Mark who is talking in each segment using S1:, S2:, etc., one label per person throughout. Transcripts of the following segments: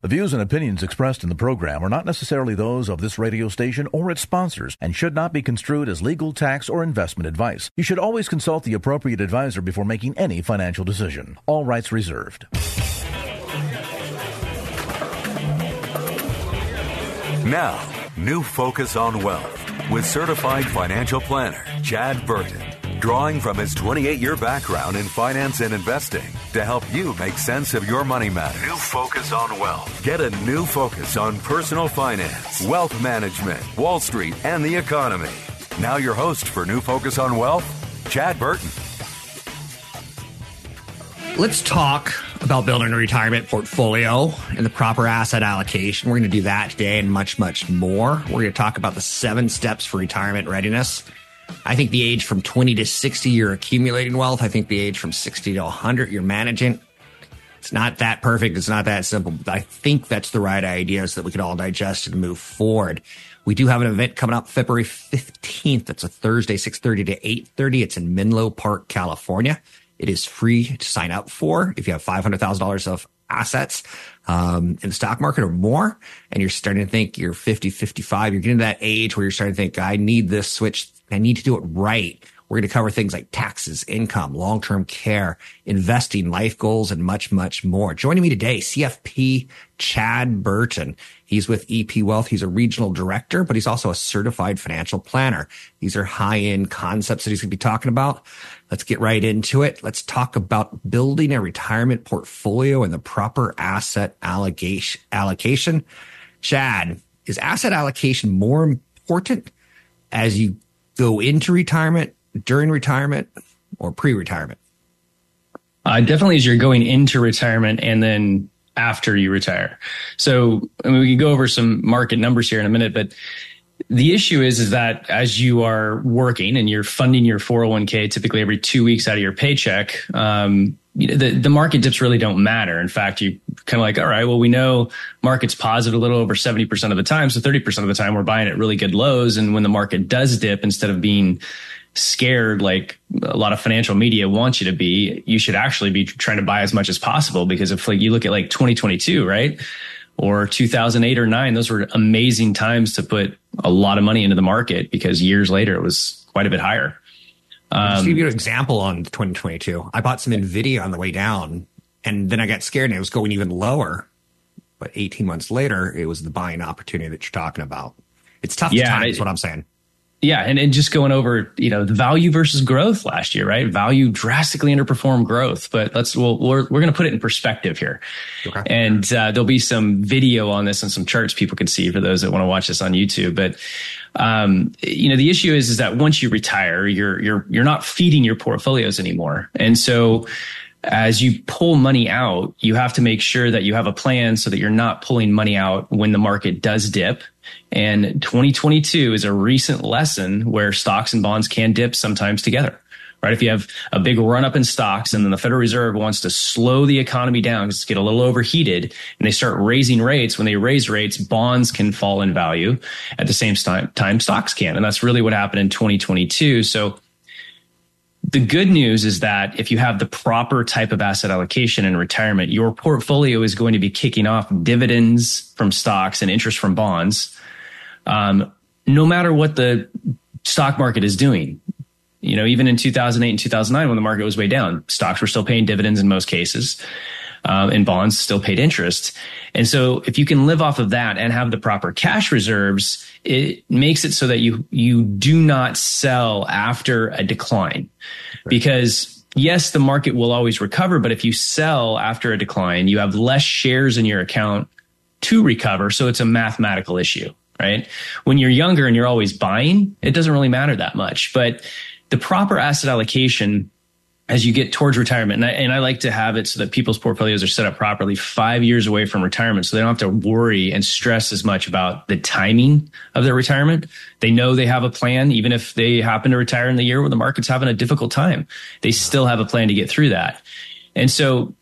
S1: The views and opinions expressed in the program are not necessarily those of this radio station or its sponsors and should not be construed as legal, tax, or investment advice. You should always consult the appropriate advisor before making any financial decision. All rights reserved.
S2: Now, new focus on wealth with certified financial planner Chad Burton drawing from his 28 year background in finance and investing to help you make sense of your money matters. New focus on wealth. Get a new focus on personal finance, wealth management, Wall Street, and the economy. Now, your host for New Focus on Wealth, Chad Burton.
S3: Let's talk about building a retirement portfolio and the proper asset allocation. We're going to do that today and much, much more. We're going to talk about the seven steps for retirement readiness. I think the age from 20 to 60, you're accumulating wealth. I think the age from 60 to 100, you're managing. It's not that perfect. It's not that simple. I think that's the right idea so that we can all digest and move forward. We do have an event coming up February 15th. That's a Thursday, 6.30 to 8.30. It's in Menlo Park, California. It is free to sign up for if you have $500,000 of assets um, in the stock market or more, and you're starting to think you're 50, 55, you're getting to that age where you're starting to think, I need this switch I need to do it right. We're going to cover things like taxes, income, long-term care, investing, life goals, and much, much more. Joining me today, CFP Chad Burton. He's with EP Wealth. He's a regional director, but he's also a certified financial planner. These are high-end concepts that he's going to be talking about. Let's get right into it. Let's talk about building a retirement portfolio and the proper asset allocation. Chad, is asset allocation more important as you go into retirement, during retirement, or pre retirement?
S4: Uh, definitely as you're going into retirement and then after you retire. So I mean, we can go over some market numbers here in a minute, but the issue is is that as you are working and you're funding your 401k typically every two weeks out of your paycheck, um, the, the market dips really don't matter. In fact, you kind of like, all right, well, we know market's positive a little over 70% of the time. So 30% of the time we're buying at really good lows. And when the market does dip, instead of being scared like a lot of financial media wants you to be, you should actually be trying to buy as much as possible. Because if like you look at like 2022, right? Or 2008 or nine, those were amazing times to put a lot of money into the market because years later it was quite a bit higher.
S3: Um, Just give you an example on 2022. I bought some Nvidia on the way down, and then I got scared and it was going even lower. But 18 months later, it was the buying opportunity that you're talking about. It's tough yeah, time, is what I'm saying.
S4: Yeah, and, and just going over, you know, the value versus growth last year, right? Value drastically underperformed growth, but let's we'll, we're we're going to put it in perspective here, okay. and uh, there'll be some video on this and some charts people can see for those that want to watch this on YouTube. But um, you know, the issue is is that once you retire, you're you're you're not feeding your portfolios anymore, and so as you pull money out, you have to make sure that you have a plan so that you're not pulling money out when the market does dip. And 2022 is a recent lesson where stocks and bonds can dip sometimes together right? If you have a big run up in stocks and then the Federal Reserve wants to slow the economy down because it's get a little overheated and they start raising rates, when they raise rates, bonds can fall in value at the same time, time stocks can. And that's really what happened in 2022. So the good news is that if you have the proper type of asset allocation in retirement, your portfolio is going to be kicking off dividends from stocks and interest from bonds. Um, no matter what the stock market is doing, you know, even in 2008 and 2009, when the market was way down, stocks were still paying dividends in most cases. Um, and bonds still paid interest. And so if you can live off of that and have the proper cash reserves, it makes it so that you, you do not sell after a decline right. because yes, the market will always recover. But if you sell after a decline, you have less shares in your account to recover. So it's a mathematical issue, right? When you're younger and you're always buying, it doesn't really matter that much, but the proper asset allocation as you get towards retirement, and I, and I, like to have it so that people's portfolios are set up properly five years away from retirement so they don't have to worry and stress as much about the timing of their retirement. They know they have a plan, even if they happen to retire in the year where the market's having a difficult time, they still have a plan to get through that. And so,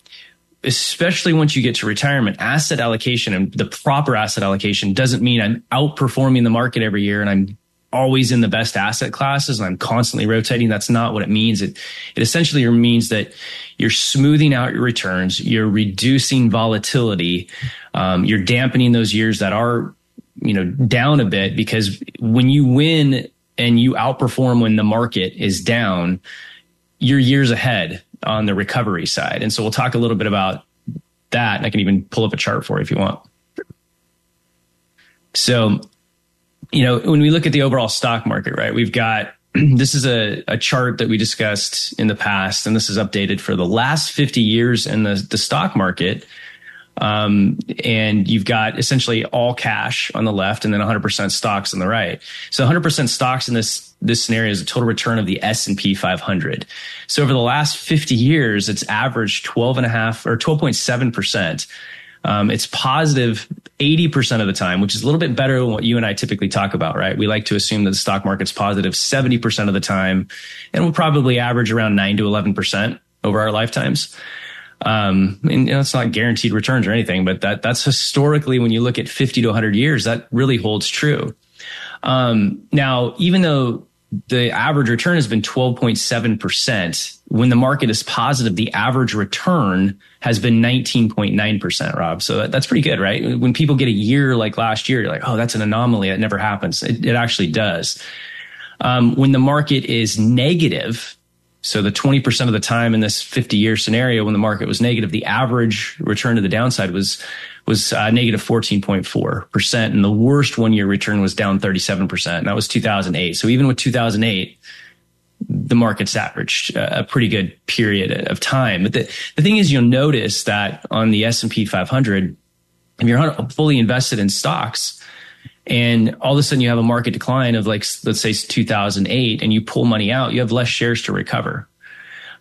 S4: especially once you get to retirement, asset allocation and the proper asset allocation doesn't mean I'm outperforming the market every year and I'm always in the best asset classes and I'm constantly rotating. That's not what it means. It, it essentially means that you're smoothing out your returns. You're reducing volatility. Um, you're dampening those years that are, you know, down a bit because when you win and you outperform when the market is down, you're years ahead on the recovery side. And so we'll talk a little bit about that. And I can even pull up a chart for you if you want. So, you know, when we look at the overall stock market, right, we've got this is a, a chart that we discussed in the past, and this is updated for the last 50 years in the, the stock market. Um, and you've got essentially all cash on the left and then 100% stocks on the right. So 100% stocks in this, this scenario is a total return of the S&P 500. So over the last 50 years, it's averaged 12 and a half or 12.7%. Um, it's positive 80% of the time, which is a little bit better than what you and I typically talk about, right? We like to assume that the stock market's positive 70% of the time, and we'll probably average around 9 to 11% over our lifetimes. Um, and you know, it's not guaranteed returns or anything, but that that's historically when you look at 50 to 100 years, that really holds true. Um, now, even though the average return has been 12.7%, when the market is positive, the average return has been 19.9%, Rob. So that's pretty good, right? When people get a year like last year, you're like, oh, that's an anomaly. That never happens. It, it actually does. Um, when the market is negative, so the 20% of the time in this 50 year scenario when the market was negative, the average return to the downside was was uh, negative 14.4%. And the worst one year return was down 37%. And that was 2008. So even with 2008, the market's averaged a pretty good period of time. But the, the thing is, you'll notice that on the S&P 500, if you're fully invested in stocks, and all of a sudden you have a market decline of like let's say 2008 and you pull money out you have less shares to recover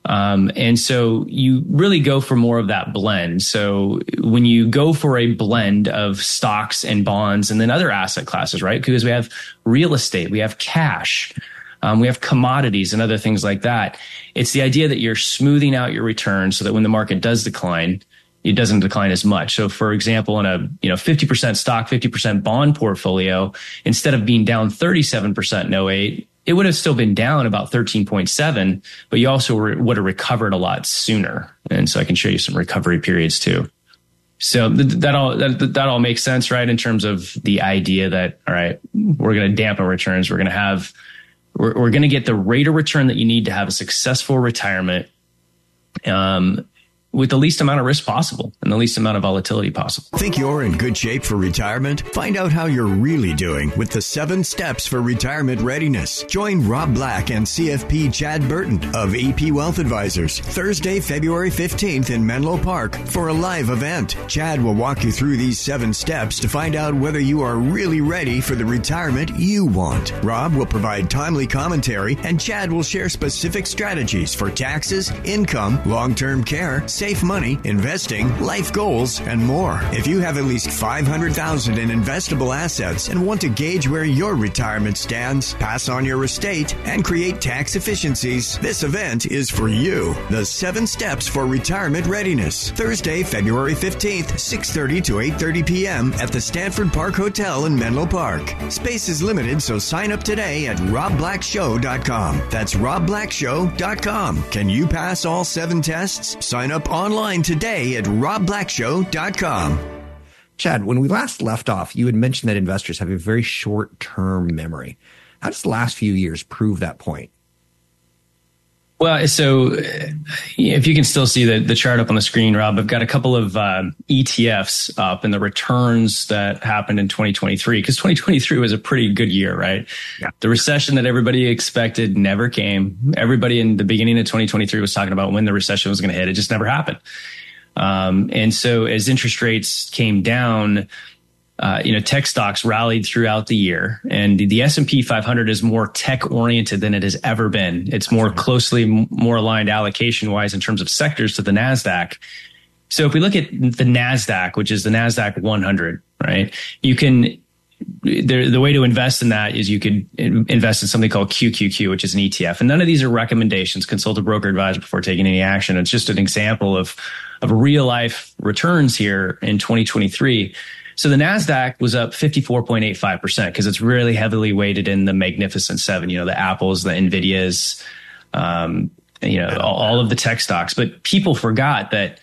S4: um, and so you really go for more of that blend. So when you go for a blend of stocks and bonds and then other asset classes right? Because we have real estate we have cash um, we have commodities and other things like that. It's the idea that you're smoothing out your return so that when the market does decline it doesn't decline as much. So for example, in a, you know, 50% stock, 50% bond portfolio, instead of being down 37% in 08, it would have still been down about 13.7, but you also re- would have recovered a lot sooner. And so I can show you some recovery periods too. So th- that all that, that all makes sense, right? In terms of the idea that all right, we're going to dampen returns, we're going to have we're, we're going to get the rate of return that you need to have a successful retirement. Um, with the least amount of risk possible and the least amount of volatility possible.
S5: Think you're in good shape for retirement? Find out how you're really doing with the seven steps for retirement readiness. Join Rob Black and CFP Chad Burton of EP Wealth Advisors Thursday, February 15th in Menlo Park for a live event. Chad will walk you through these seven steps to find out whether you are really ready for the retirement you want. Rob will provide timely commentary and Chad will share specific strategies for taxes, income, long-term care, safe money, investing, life goals, and more. If you have at least 500,000 in investable assets and want to gauge where your retirement stands, pass on your estate, and create tax efficiencies, this event is for you. The 7 Steps for Retirement Readiness. Thursday, February 15th, 6:30 to 8:30 p.m. at the Stanford Park Hotel in Menlo Park. Space is limited, so sign up today at robblackshow.com. That's robblackshow.com. Can you pass all 7 tests? Sign up online today at robblackshow.com.
S3: Chad, when we last left off, you had mentioned that investors have a very short term memory. How does the last few years prove that point?
S4: Well, so if you can still see the, the chart up on the screen, Rob, I've got a couple of uh, ETFs up and the returns that happened in 2023, because 2023 was a pretty good year, right? Yeah. The recession that everybody expected never came. Everybody in the beginning of 2023 was talking about when the recession was going to hit. It just never happened. Um, and so as interest rates came down, uh, you know, tech stocks rallied throughout the year, and the, the S and P 500 is more tech oriented than it has ever been. It's more closely more aligned allocation wise in terms of sectors to the Nasdaq. So if we look at the Nasdaq, which is the Nasdaq 100, right, you can the, the way to invest in that is you could invest in something called QQQ, which is an ETF. And none of these are recommendations. Consult a broker advisor before taking any action. It's just an example of, of real life returns here in 2023. So the NASDAQ was up 54.85% because it's really heavily weighted in the magnificent seven, you know, the Apples, the NVIDIAs, um, you know, all, all of the tech stocks. But people forgot that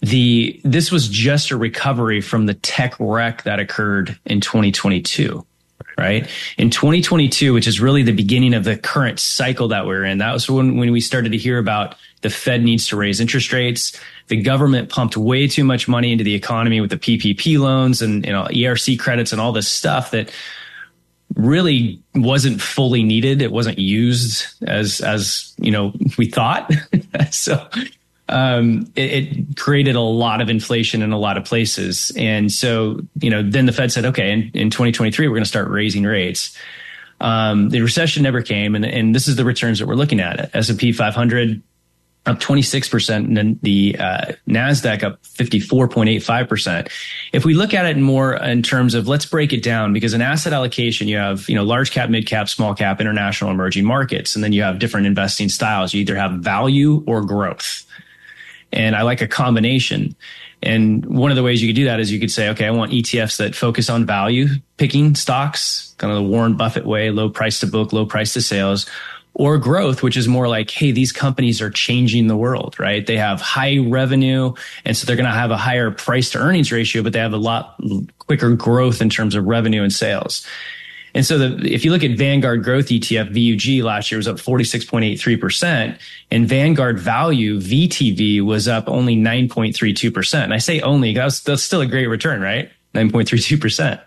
S4: the this was just a recovery from the tech wreck that occurred in 2022 right? In 2022 which is really the beginning of the current cycle that we're in that was when, when we started to hear about the fed needs to raise interest rates. The government pumped way too much money into the economy with the ppp loans and you know erc credits and all this stuff that really wasn't fully needed. It wasn't used as as you know we thought. So um, it, it, created a lot of inflation in a lot of places. And so, you know, then the Fed said, okay, in, in 2023, we're going to start raising rates. Um, the recession never came, and, and this is the returns that we're looking at. S&P 500 up 26%, and then the uh, NASDAQ up 54.85%. If we look at it more in terms of, let's break it down, because in asset allocation, you have, you know, large cap, mid cap, small cap, international emerging markets, and then you have different investing styles. You either have value or growth. And I like a combination. And one of the ways you could do that is you could say, okay, I want ETFs that focus on value picking stocks, kind of the Warren Buffett way, low price to book, low price to sales, or growth, which is more like, hey, these companies are changing the world, right? They have high revenue. And so they're going to have a higher price to earnings ratio, but they have a lot quicker growth in terms of revenue and sales. And so the, if you look at Vanguard Growth ETF, VUG last year was up 46.83%. And Vanguard Value, VTV, was up only 9.32%. And I say only, that's, that's still a great return, right? 9.32%.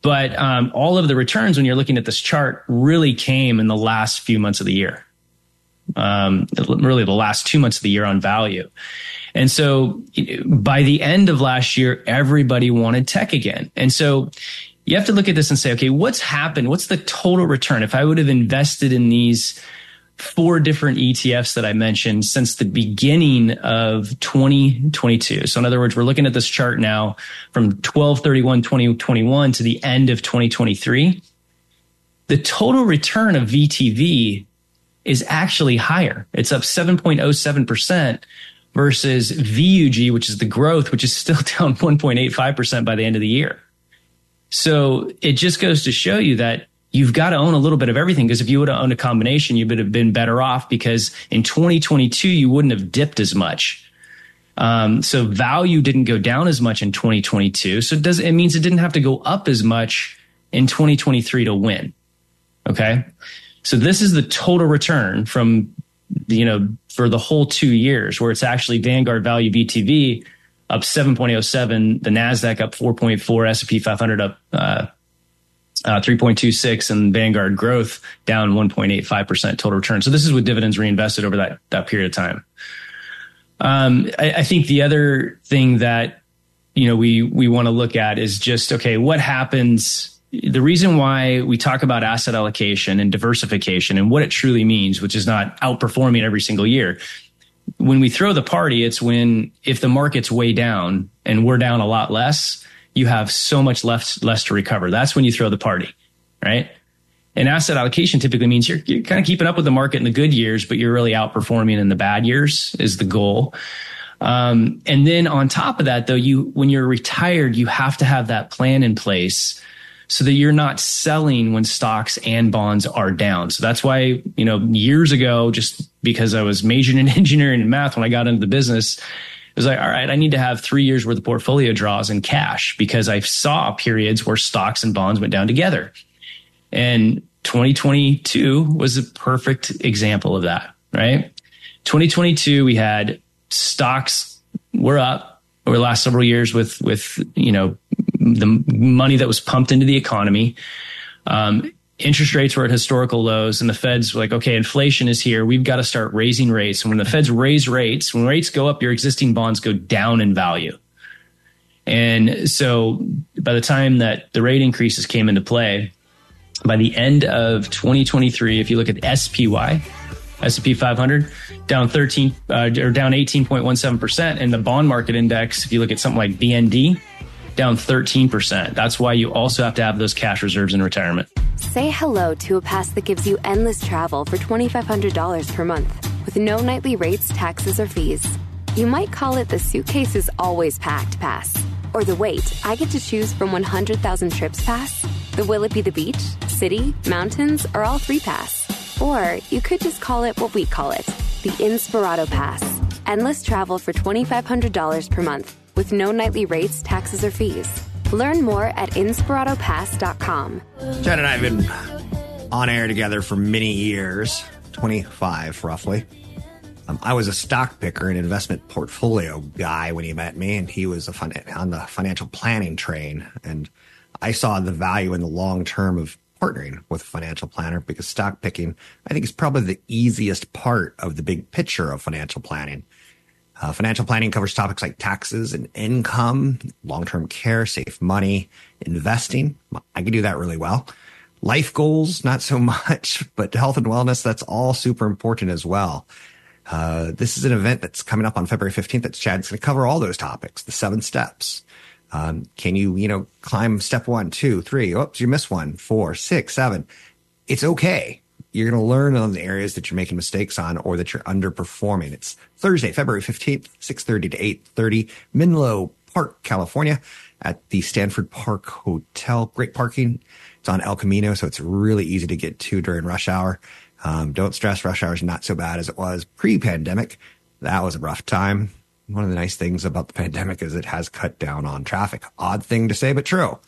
S4: But um, all of the returns, when you're looking at this chart, really came in the last few months of the year. Um, really, the last two months of the year on value. And so by the end of last year, everybody wanted tech again. And so you have to look at this and say, okay, what's happened? What's the total return? If I would have invested in these four different ETFs that I mentioned since the beginning of 2022. So in other words, we're looking at this chart now from 1231 2021 to the end of 2023. The total return of VTV is actually higher. It's up 7.07% versus VUG, which is the growth, which is still down 1.85% by the end of the year. So it just goes to show you that you've got to own a little bit of everything because if you would have owned a combination, you would have been better off because in 2022, you wouldn't have dipped as much. Um, so value didn't go down as much in 2022. So it does, it means it didn't have to go up as much in 2023 to win. Okay. So this is the total return from, you know, for the whole two years where it's actually Vanguard value VTV up 7.07, the Nasdaq up 4.4, S&P 500 up uh, uh, 3.26, and Vanguard Growth down 1.85% total return. So this is with dividends reinvested over that that period of time. Um, I, I think the other thing that you know we we want to look at is just okay, what happens the reason why we talk about asset allocation and diversification and what it truly means, which is not outperforming every single year, when we throw the party, it's when if the market's way down and we're down a lot less, you have so much left less to recover. That's when you throw the party, right? And asset allocation typically means you're, you're kind of keeping up with the market in the good years, but you're really outperforming in the bad years is the goal. Um, and then on top of that, though, you when you're retired, you have to have that plan in place so that you're not selling when stocks and bonds are down. So that's why, you know, years ago, just because I was majoring in engineering and math when I got into the business, it was like, all right, I need to have three years worth of portfolio draws in cash because I saw periods where stocks and bonds went down together. And 2022 was a perfect example of that, right? 2022, we had stocks were up over the last several years with, with, you know, the money that was pumped into the economy. Um, interest rates were at historical lows and the feds were like okay inflation is here we've got to start raising rates and when the feds raise rates when rates go up your existing bonds go down in value and so by the time that the rate increases came into play by the end of 2023 if you look at SPY S&P 500 down 13 uh, or down 18.17% and the bond market index if you look at something like BND down 13%. That's why you also have to have those cash reserves in retirement.
S6: Say hello to a pass that gives you endless travel for $2,500 per month with no nightly rates, taxes, or fees. You might call it the suitcase is always packed pass, or the wait, I get to choose from 100,000 trips pass, the will it be the beach, city, mountains, or all three pass. Or you could just call it what we call it the Inspirato Pass. Endless travel for $2,500 per month with no nightly rates, taxes, or fees. Learn more at inspiratopass.com.
S3: Chad and I have been on air together for many years 25 roughly. Um, I was a stock picker and investment portfolio guy when he met me, and he was on the financial planning train. And I saw the value in the long term of partnering with a financial planner because stock picking, I think, is probably the easiest part of the big picture of financial planning. Uh, financial planning covers topics like taxes and income, long term care, safe money, investing. I can do that really well. Life goals, not so much, but health and wellness, that's all super important as well. Uh, this is an event that's coming up on February 15th that Chad's going to cover all those topics, the seven steps. Um, can you, you know, climb step one, two, three? Oops, you missed one, four, six, seven. It's okay. You're going to learn on the areas that you're making mistakes on or that you're underperforming. It's Thursday, February 15th, 6.30 to 8.30, Menlo Park, California at the Stanford Park Hotel. Great parking. It's on El Camino, so it's really easy to get to during rush hour. Um, don't stress, rush hour is not so bad as it was pre-pandemic. That was a rough time. One of the nice things about the pandemic is it has cut down on traffic. Odd thing to say, but true.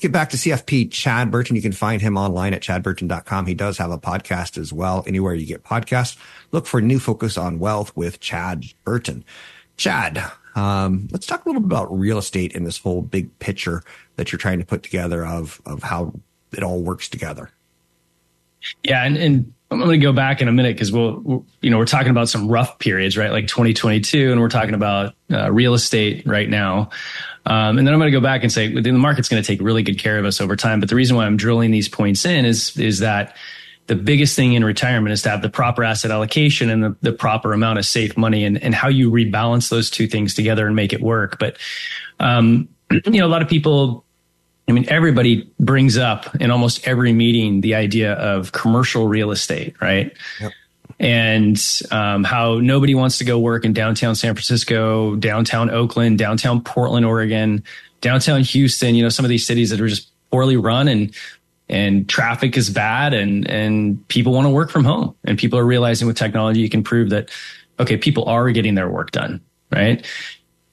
S3: Let's get back to CFP Chad Burton. You can find him online at chadburton.com. He does have a podcast as well. Anywhere you get podcasts, look for New Focus on Wealth with Chad Burton. Chad, um, let's talk a little bit about real estate in this whole big picture that you're trying to put together of, of how it all works together.
S4: Yeah. And, and I'm going to go back in a minute because we'll, you know, we're talking about some rough periods, right? Like 2022, and we're talking about uh, real estate right now. Um, and then I'm going to go back and say the market's going to take really good care of us over time. But the reason why I'm drilling these points in is is that the biggest thing in retirement is to have the proper asset allocation and the, the proper amount of safe money and, and how you rebalance those two things together and make it work. But um, you know, a lot of people I mean, everybody brings up in almost every meeting the idea of commercial real estate, right? Yep. And um, how nobody wants to go work in downtown San Francisco, downtown Oakland, downtown Portland, Oregon, downtown Houston. You know, some of these cities that are just poorly run and and traffic is bad, and and people want to work from home, and people are realizing with technology you can prove that okay, people are getting their work done, right?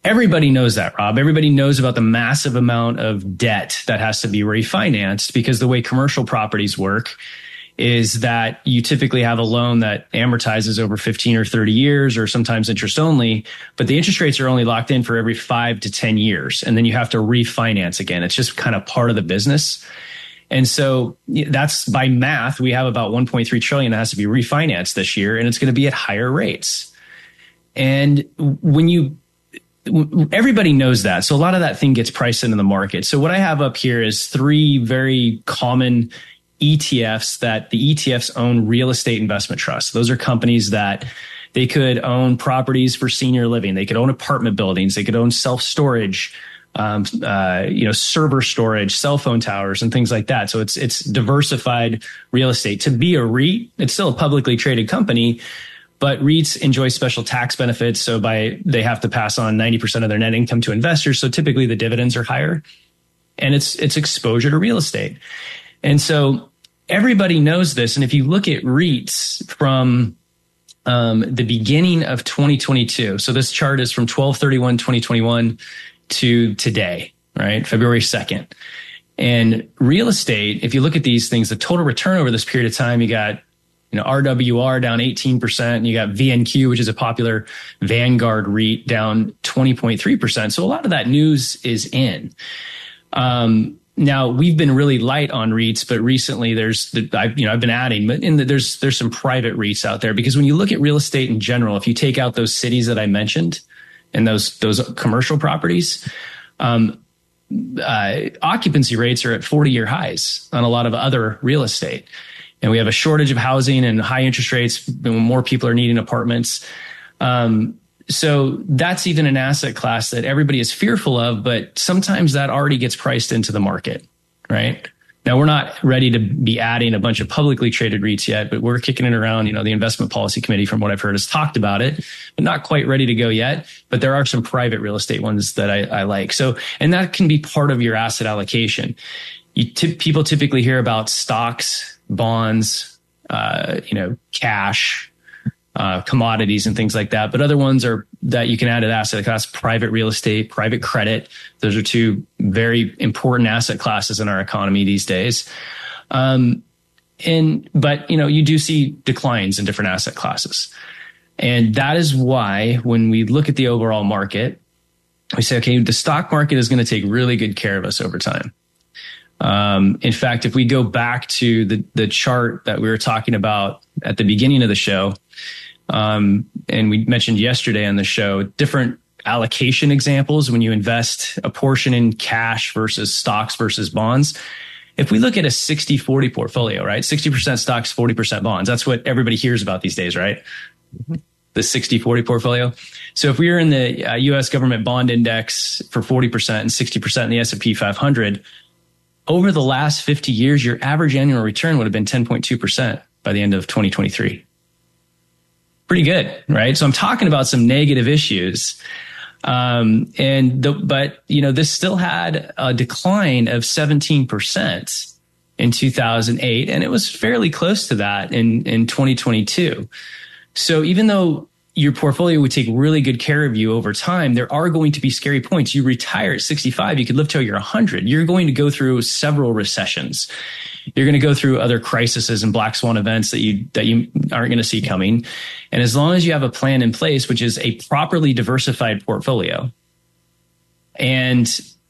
S4: Everybody knows that, Rob. Everybody knows about the massive amount of debt that has to be refinanced because the way commercial properties work is that you typically have a loan that amortizes over 15 or 30 years or sometimes interest only, but the interest rates are only locked in for every five to 10 years. And then you have to refinance again. It's just kind of part of the business. And so that's by math, we have about 1.3 trillion that has to be refinanced this year and it's going to be at higher rates. And when you everybody knows that. So a lot of that thing gets priced into the market. So what I have up here is three very common ETFs that the ETFs own real estate investment trusts. Those are companies that they could own properties for senior living. They could own apartment buildings. They could own self storage. Um, uh, you know, server storage, cell phone towers, and things like that. So it's it's diversified real estate. To be a REIT, it's still a publicly traded company, but REITs enjoy special tax benefits. So by they have to pass on 90% of their net income to investors. So typically the dividends are higher and it's, it's exposure to real estate. And so everybody knows this. And if you look at REITs from um, the beginning of 2022, so this chart is from 1231 2021 to today, right? February 2nd. And real estate, if you look at these things, the total return over this period of time, you got you know, RWR down 18%. And you got VNQ, which is a popular Vanguard REIT down 20.3%. So a lot of that news is in. Um, now we've been really light on REITs, but recently there's, the, I've, you know, I've been adding, but in the, there's, there's some private REITs out there because when you look at real estate in general, if you take out those cities that I mentioned and those, those commercial properties, um, uh, occupancy rates are at 40 year highs on a lot of other real estate and we have a shortage of housing and high interest rates. More people are needing apartments. Um, so that's even an asset class that everybody is fearful of, but sometimes that already gets priced into the market, right? Now we're not ready to be adding a bunch of publicly traded REITs yet, but we're kicking it around. You know, the investment policy committee, from what I've heard, has talked about it, but not quite ready to go yet. But there are some private real estate ones that I, I like. So, and that can be part of your asset allocation. You t- people typically hear about stocks, bonds, uh, you know, cash, uh, commodities and things like that. But other ones are that you can add to the asset class, private real estate, private credit. Those are two very important asset classes in our economy these days. Um, and, but, you know, you do see declines in different asset classes. And that is why when we look at the overall market, we say, okay, the stock market is going to take really good care of us over time. Um, in fact, if we go back to the, the chart that we were talking about at the beginning of the show, um, and we mentioned yesterday on the show different allocation examples when you invest a portion in cash versus stocks versus bonds. If we look at a 60 40 portfolio, right? 60% stocks, 40% bonds. That's what everybody hears about these days, right? The 60 40 portfolio. So if we are in the uh, US government bond index for 40% and 60% in the S&P 500, over the last 50 years, your average annual return would have been 10.2% by the end of 2023 pretty good, right? So I'm talking about some negative issues. Um, and the, but you know, this still had a decline of 17% in 2008, and it was fairly close to that in, in 2022. So even though your portfolio would take really good care of you over time, there are going to be scary points. You retire at 65, you could live till you're 100. You're going to go through several recessions. You're going to go through other crises and black swan events that you that you aren't going to see coming. And as long as you have a plan in place, which is a properly diversified portfolio, and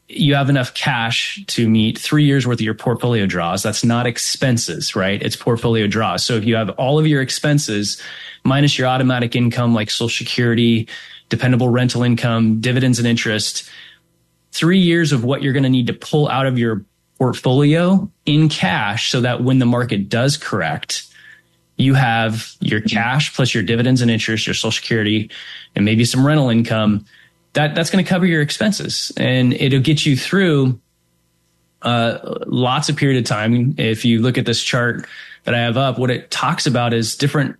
S4: you have enough cash to meet three years worth of your portfolio draws. That's not expenses, right? It's portfolio draws. So if you have all of your expenses minus your automatic income like social security, dependable rental income, dividends and interest, three years of what you're going to need to pull out of your portfolio in cash so that when the market does correct, you have your cash plus your dividends and interest, your social security, and maybe some rental income. That that's going to cover your expenses and it'll get you through uh, lots of period of time. If you look at this chart that I have up, what it talks about is different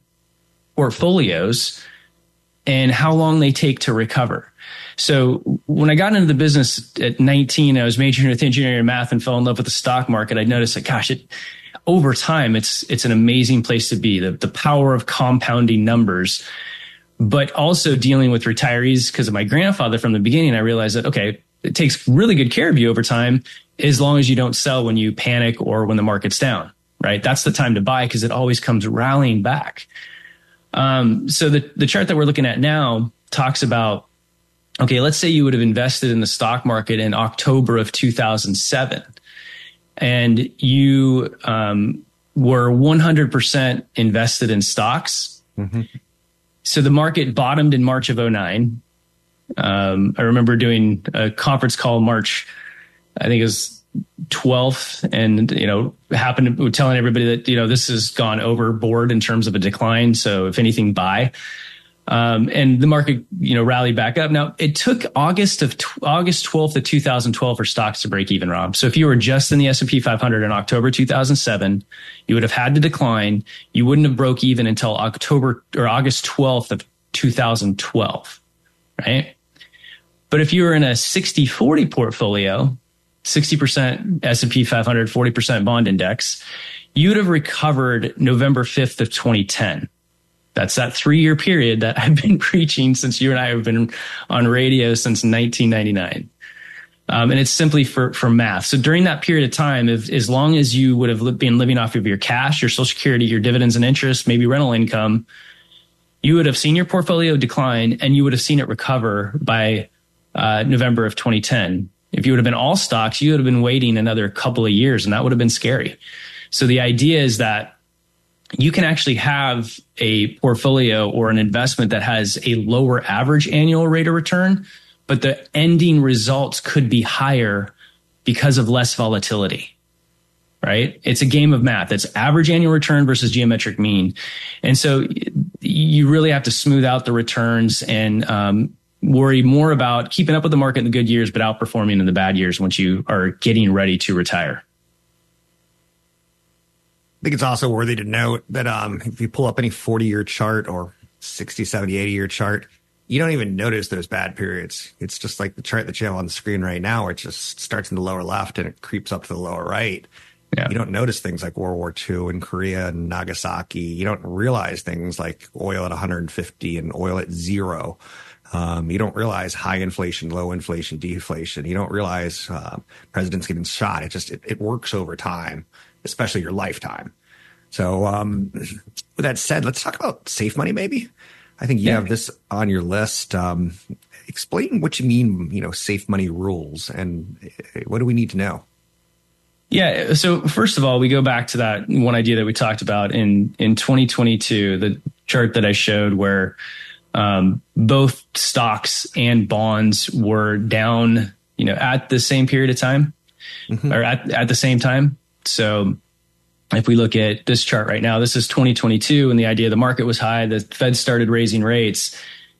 S4: portfolios and how long they take to recover. So when I got into the business at 19, I was majoring with engineering and math and fell in love with the stock market. I noticed that, gosh, it, over time, it's, it's an amazing place to be. The, the power of compounding numbers, but also dealing with retirees because of my grandfather from the beginning. I realized that, okay, it takes really good care of you over time as long as you don't sell when you panic or when the market's down, right? That's the time to buy because it always comes rallying back. Um, so the, the chart that we're looking at now talks about okay, let's say you would have invested in the stock market in October of 2007 and you um, were 100% invested in stocks. Mm-hmm. So the market bottomed in March of 09. Um, I remember doing a conference call March, I think it was 12th and, you know, happened to telling everybody that, you know, this has gone overboard in terms of a decline. So if anything, buy. Um, and the market, you know, rallied back up. Now it took August of August 12th of 2012 for stocks to break even, Rob. So if you were just in the S&P 500 in October 2007, you would have had to decline. You wouldn't have broke even until October or August 12th of 2012, right? But if you were in a 60-40 portfolio, 60% S&P 500, 40% bond index, you would have recovered November 5th of 2010 that's that three year period that I've been preaching since you and I have been on radio since 1999. Um, and it's simply for, for math. So during that period of time, if, as long as you would have been living off of your cash, your social security, your dividends and interest, maybe rental income, you would have seen your portfolio decline and you would have seen it recover by uh, November of 2010. If you would have been all stocks, you would have been waiting another couple of years and that would have been scary. So the idea is that you can actually have a portfolio or an investment that has a lower average annual rate of return, but the ending results could be higher because of less volatility. Right? It's a game of math. It's average annual return versus geometric mean. And so you really have to smooth out the returns and um, worry more about keeping up with the market in the good years, but outperforming in the bad years once you are getting ready to retire.
S3: I think it's also worthy to note that um, if you pull up any 40 year chart or 60, 70, 80 year chart, you don't even notice those bad periods. It's just like the chart that you have on the screen right now, where it just starts in the lower left and it creeps up to the lower right. Yeah. You don't notice things like World War II and Korea and Nagasaki. You don't realize things like oil at 150 and oil at zero. Um, you don't realize high inflation, low inflation, deflation. You don't realize uh, presidents getting shot. It just it, it, works over time, especially your lifetime. So, um, with that said, let's talk about safe money. Maybe I think you yeah. have this on your list. Um, explain what you mean. You know, safe money rules, and uh, what do we need to know?
S4: Yeah. So first of all, we go back to that one idea that we talked about in in 2022, the chart that I showed where um, both stocks and bonds were down, you know, at the same period of time mm-hmm. or at, at the same time. So if we look at this chart right now, this is 2022 and the idea the market was high, the Fed started raising rates.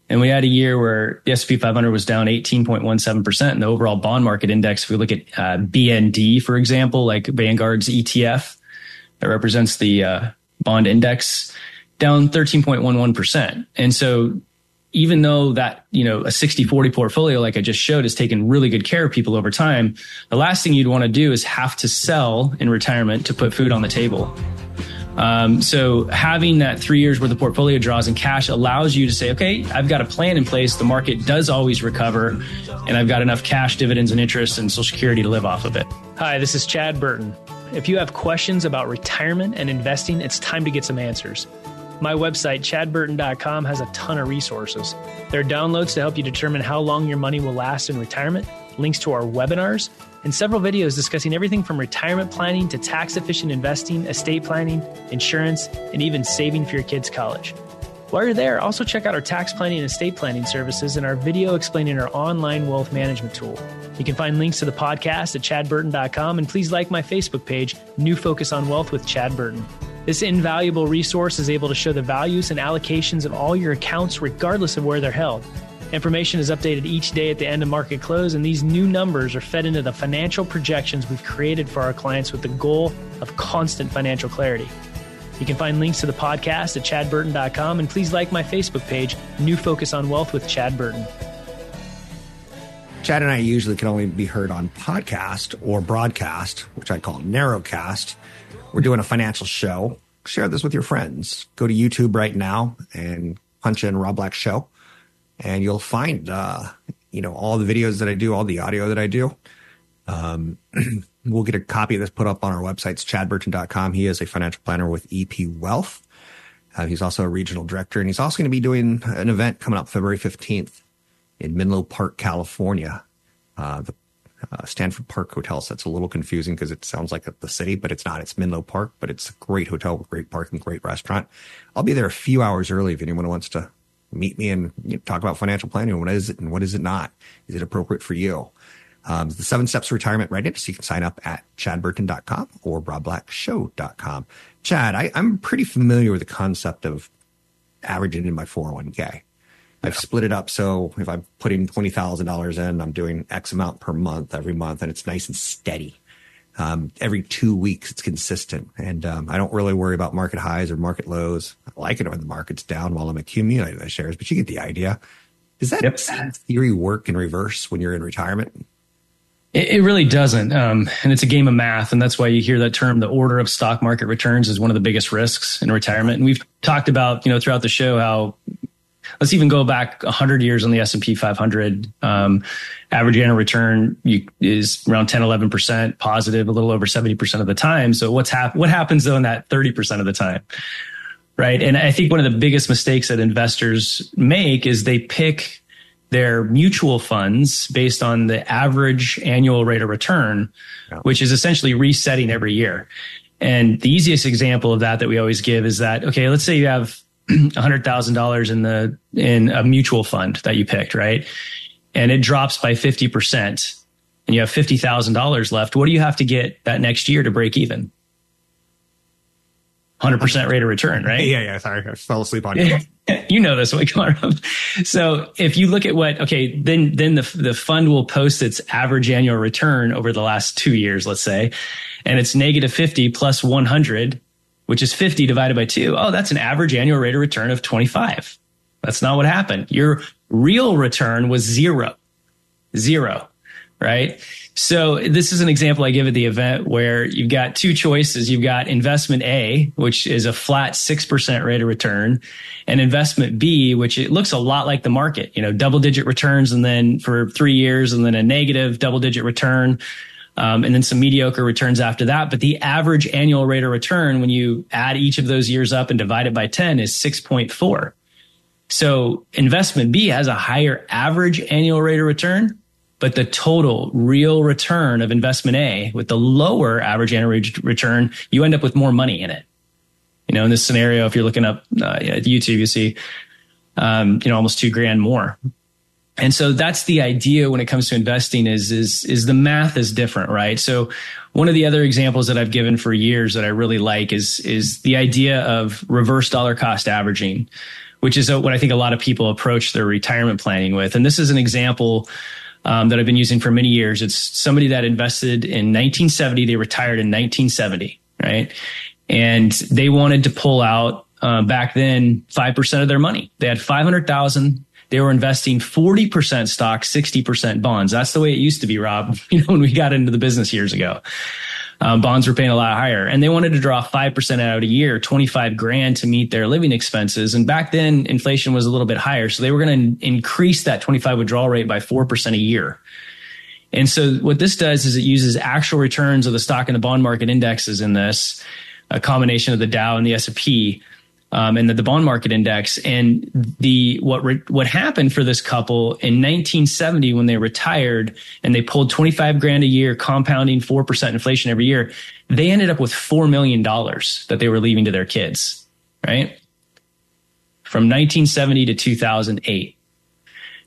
S4: And we had a year where the S&P 500 was down 18.17% and the overall bond market index, if we look at uh, BND, for example, like Vanguard's ETF that represents the uh, bond index, down 13.11%. And so even though that, you know, a 60 40 portfolio, like I just showed, has taken really good care of people over time, the last thing you'd want to do is have to sell in retirement to put food on the table. Um, so having that three years worth of portfolio draws in cash allows you to say, okay, I've got a plan in place. The market does always recover, and I've got enough cash, dividends, and interest and Social Security to live off of it.
S7: Hi, this is Chad Burton. If you have questions about retirement and investing, it's time to get some answers. My website, chadburton.com, has a ton of resources. There are downloads to help you determine how long your money will last in retirement, links to our webinars, and several videos discussing everything from retirement planning to tax efficient investing, estate planning, insurance, and even saving for your kids' college. While you're there, also check out our tax planning and estate planning services and our video explaining our online wealth management tool. You can find links to the podcast at chadburton.com and please like my Facebook page, New Focus on Wealth with Chad Burton. This invaluable resource is able to show the values and allocations of all your accounts regardless of where they're held. Information is updated each day at the end of market close, and these new numbers are fed into the financial projections we've created for our clients with the goal of constant financial clarity. You can find links to the podcast at chadburton.com, and please like my Facebook page, New Focus on Wealth with Chad Burton.
S3: Chad and I usually can only be heard on podcast or broadcast, which I call narrowcast. We're doing a financial show. Share this with your friends. Go to YouTube right now and punch in Rob Black Show, and you'll find uh, you know all the videos that I do, all the audio that I do. Um, we'll get a copy of this put up on our website, chadburton.com. He is a financial planner with EP Wealth. Uh, he's also a regional director, and he's also going to be doing an event coming up February 15th in Menlo Park, California. Uh, the uh, Stanford Park Hotel. So it's a little confusing because it sounds like the city, but it's not. It's Menlo Park, but it's a great hotel with great parking, great restaurant. I'll be there a few hours early if anyone wants to meet me and you know, talk about financial planning. What is it and what is it not? Is it appropriate for you? Um, the seven steps to retirement readiness. You can sign up at chadburton.com or robblackshow.com. Chad, I, I'm pretty familiar with the concept of averaging in my 401k. I've split it up. So if I'm putting $20,000 in, I'm doing X amount per month every month and it's nice and steady. Um, every two weeks, it's consistent. And um, I don't really worry about market highs or market lows. I like it when the market's down while I'm accumulating the shares, but you get the idea. Does that yep. theory work in reverse when you're in retirement?
S4: It, it really doesn't. Um, and it's a game of math. And that's why you hear that term, the order of stock market returns is one of the biggest risks in retirement. And we've talked about, you know, throughout the show, how let's even go back 100 years on the S&P 500. Um, average annual return you, is around 10, 11% positive, a little over 70% of the time. So what's hap- what happens though in that 30% of the time? Right. And I think one of the biggest mistakes that investors make is they pick their mutual funds based on the average annual rate of return, yeah. which is essentially resetting every year. And the easiest example of that that we always give is that, okay, let's say you have $100,000 in the, in a mutual fund that you picked, right? And it drops by 50% and you have $50,000 left. What do you have to get that next year to break even? 100% rate of return, right?
S3: Yeah, yeah. Sorry, I fell asleep on you.
S4: you know this, way, Cameron. So if you look at what, okay, then then the the fund will post its average annual return over the last two years, let's say, and it's negative 50 plus 100, which is 50 divided by two. Oh, that's an average annual rate of return of 25. That's not what happened. Your real return was zero, zero, right? So this is an example I give at the event where you've got two choices. You've got investment A, which is a flat 6% rate of return and investment B, which it looks a lot like the market, you know, double digit returns and then for three years and then a negative double digit return. Um, and then some mediocre returns after that. But the average annual rate of return, when you add each of those years up and divide it by 10 is 6.4. So investment B has a higher average annual rate of return, but the total real return of investment A with the lower average annual return, you end up with more money in it. You know, in this scenario, if you're looking up uh, YouTube, you see, um, you know, almost two grand more. And so that's the idea when it comes to investing is, is, is the math is different, right? So one of the other examples that I've given for years that I really like is, is the idea of reverse dollar cost averaging, which is what I think a lot of people approach their retirement planning with. And this is an example um, that I've been using for many years. It's somebody that invested in 1970. They retired in 1970, right? And they wanted to pull out uh, back then 5% of their money. They had 500,000. They were investing 40% stock, 60% bonds. That's the way it used to be, Rob, you know, when we got into the business years ago um, bonds were paying a lot higher and they wanted to draw 5% out a year, 25 grand to meet their living expenses. And back then inflation was a little bit higher. So they were going to increase that 25 withdrawal rate by 4% a year. And so what this does is it uses actual returns of the stock and the bond market indexes in this, a combination of the Dow and the S&P um, and the, the, bond market index. And the what re, what happened for this couple in 1970 when they retired and they pulled 25 grand a year, compounding four percent inflation every year, they ended up with four million dollars that they were leaving to their kids, right? From 1970 to 2008.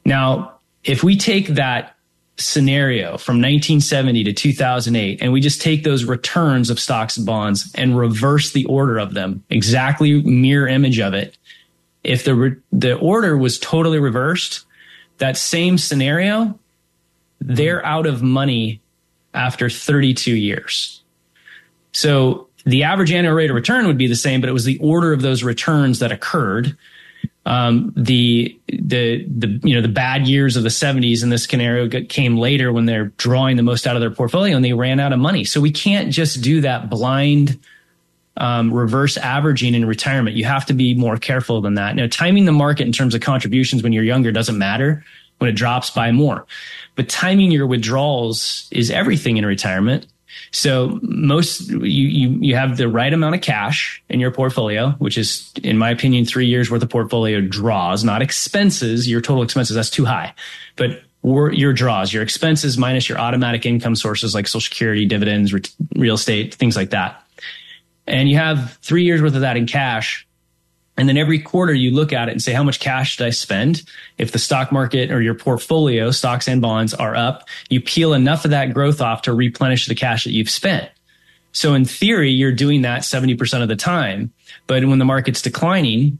S4: Now, if we take that scenario from 1970 to 2008 and we just take those returns of stocks and bonds and reverse the order of them exactly mirror image of it. If the re- the order was totally reversed that same scenario they're out of money after 32 years. So the average annual rate of return would be the same but it was the order of those returns that occurred um, the the the you know the bad years of the 70s in this scenario came later when they're drawing the most out of their portfolio and they ran out of money. So we can't just do that blind um, reverse averaging in retirement. You have to be more careful than that. Now, timing the market in terms of contributions when you're younger doesn't matter. When it drops, buy more. But timing your withdrawals is everything in retirement. So most you, you you have the right amount of cash in your portfolio, which is, in my opinion, three years worth of portfolio draws, not expenses. Your total expenses that's too high, but your draws, your expenses minus your automatic income sources like Social Security, dividends, real estate, things like that. And you have three years worth of that in cash and then every quarter you look at it and say, how much cash did I spend? If the stock market or your portfolio, stocks and bonds are up, you peel enough of that growth off to replenish the cash that you've spent. So in theory, you're doing that 70% of the time. But when the market's declining,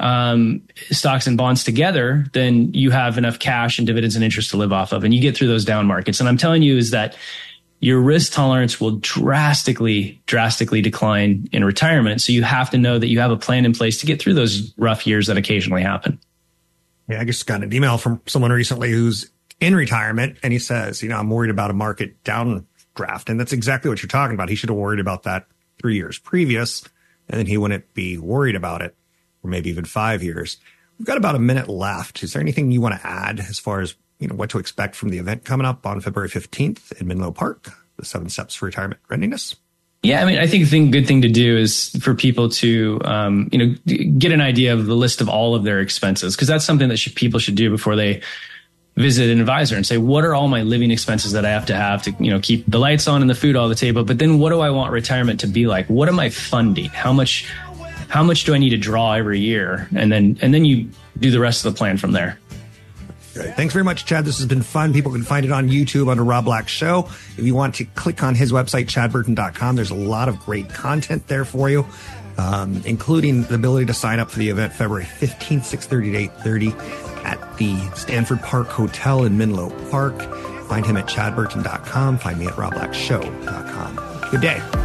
S4: um, stocks and bonds together, then you have enough cash and dividends and interest to live off of. And you get through those down markets. And I'm telling you is that your risk tolerance will drastically, drastically decline in retirement. So you have to know that you have a plan in place to get through those rough years that occasionally happen.
S3: Yeah, I just got an email from someone recently who's in retirement and he says, you know, I'm worried about a market downdraft. And that's exactly what you're talking about. He should have worried about that three years previous and then he wouldn't be worried about it or maybe even five years. We've got about a minute left. Is there anything you want to add as far as you know, what to expect from the event coming up on February 15th in Menlo Park, the seven steps for retirement readiness.
S4: Yeah, I mean, I think the good thing to do is for people to, um, you know, get an idea of the list of all of their expenses because that's something that should, people should do before they visit an advisor and say, what are all my living expenses that I have to have to, you know, keep the lights on and the food on the table? But then what do I want retirement to be like? What am I funding? How much, how much do I need to draw every year? And then, and then you do the rest of the plan from there.
S3: Great. Thanks very much, Chad. This has been fun. People can find it on YouTube under Rob Black Show. If you want to click on his website, chadburton.com, there's a lot of great content there for you, um, including the ability to sign up for the event February 15th, 6.30 to 8.30 at the Stanford Park Hotel in Menlo Park. Find him at chadburton.com. Find me at robblackshow.com. Good day.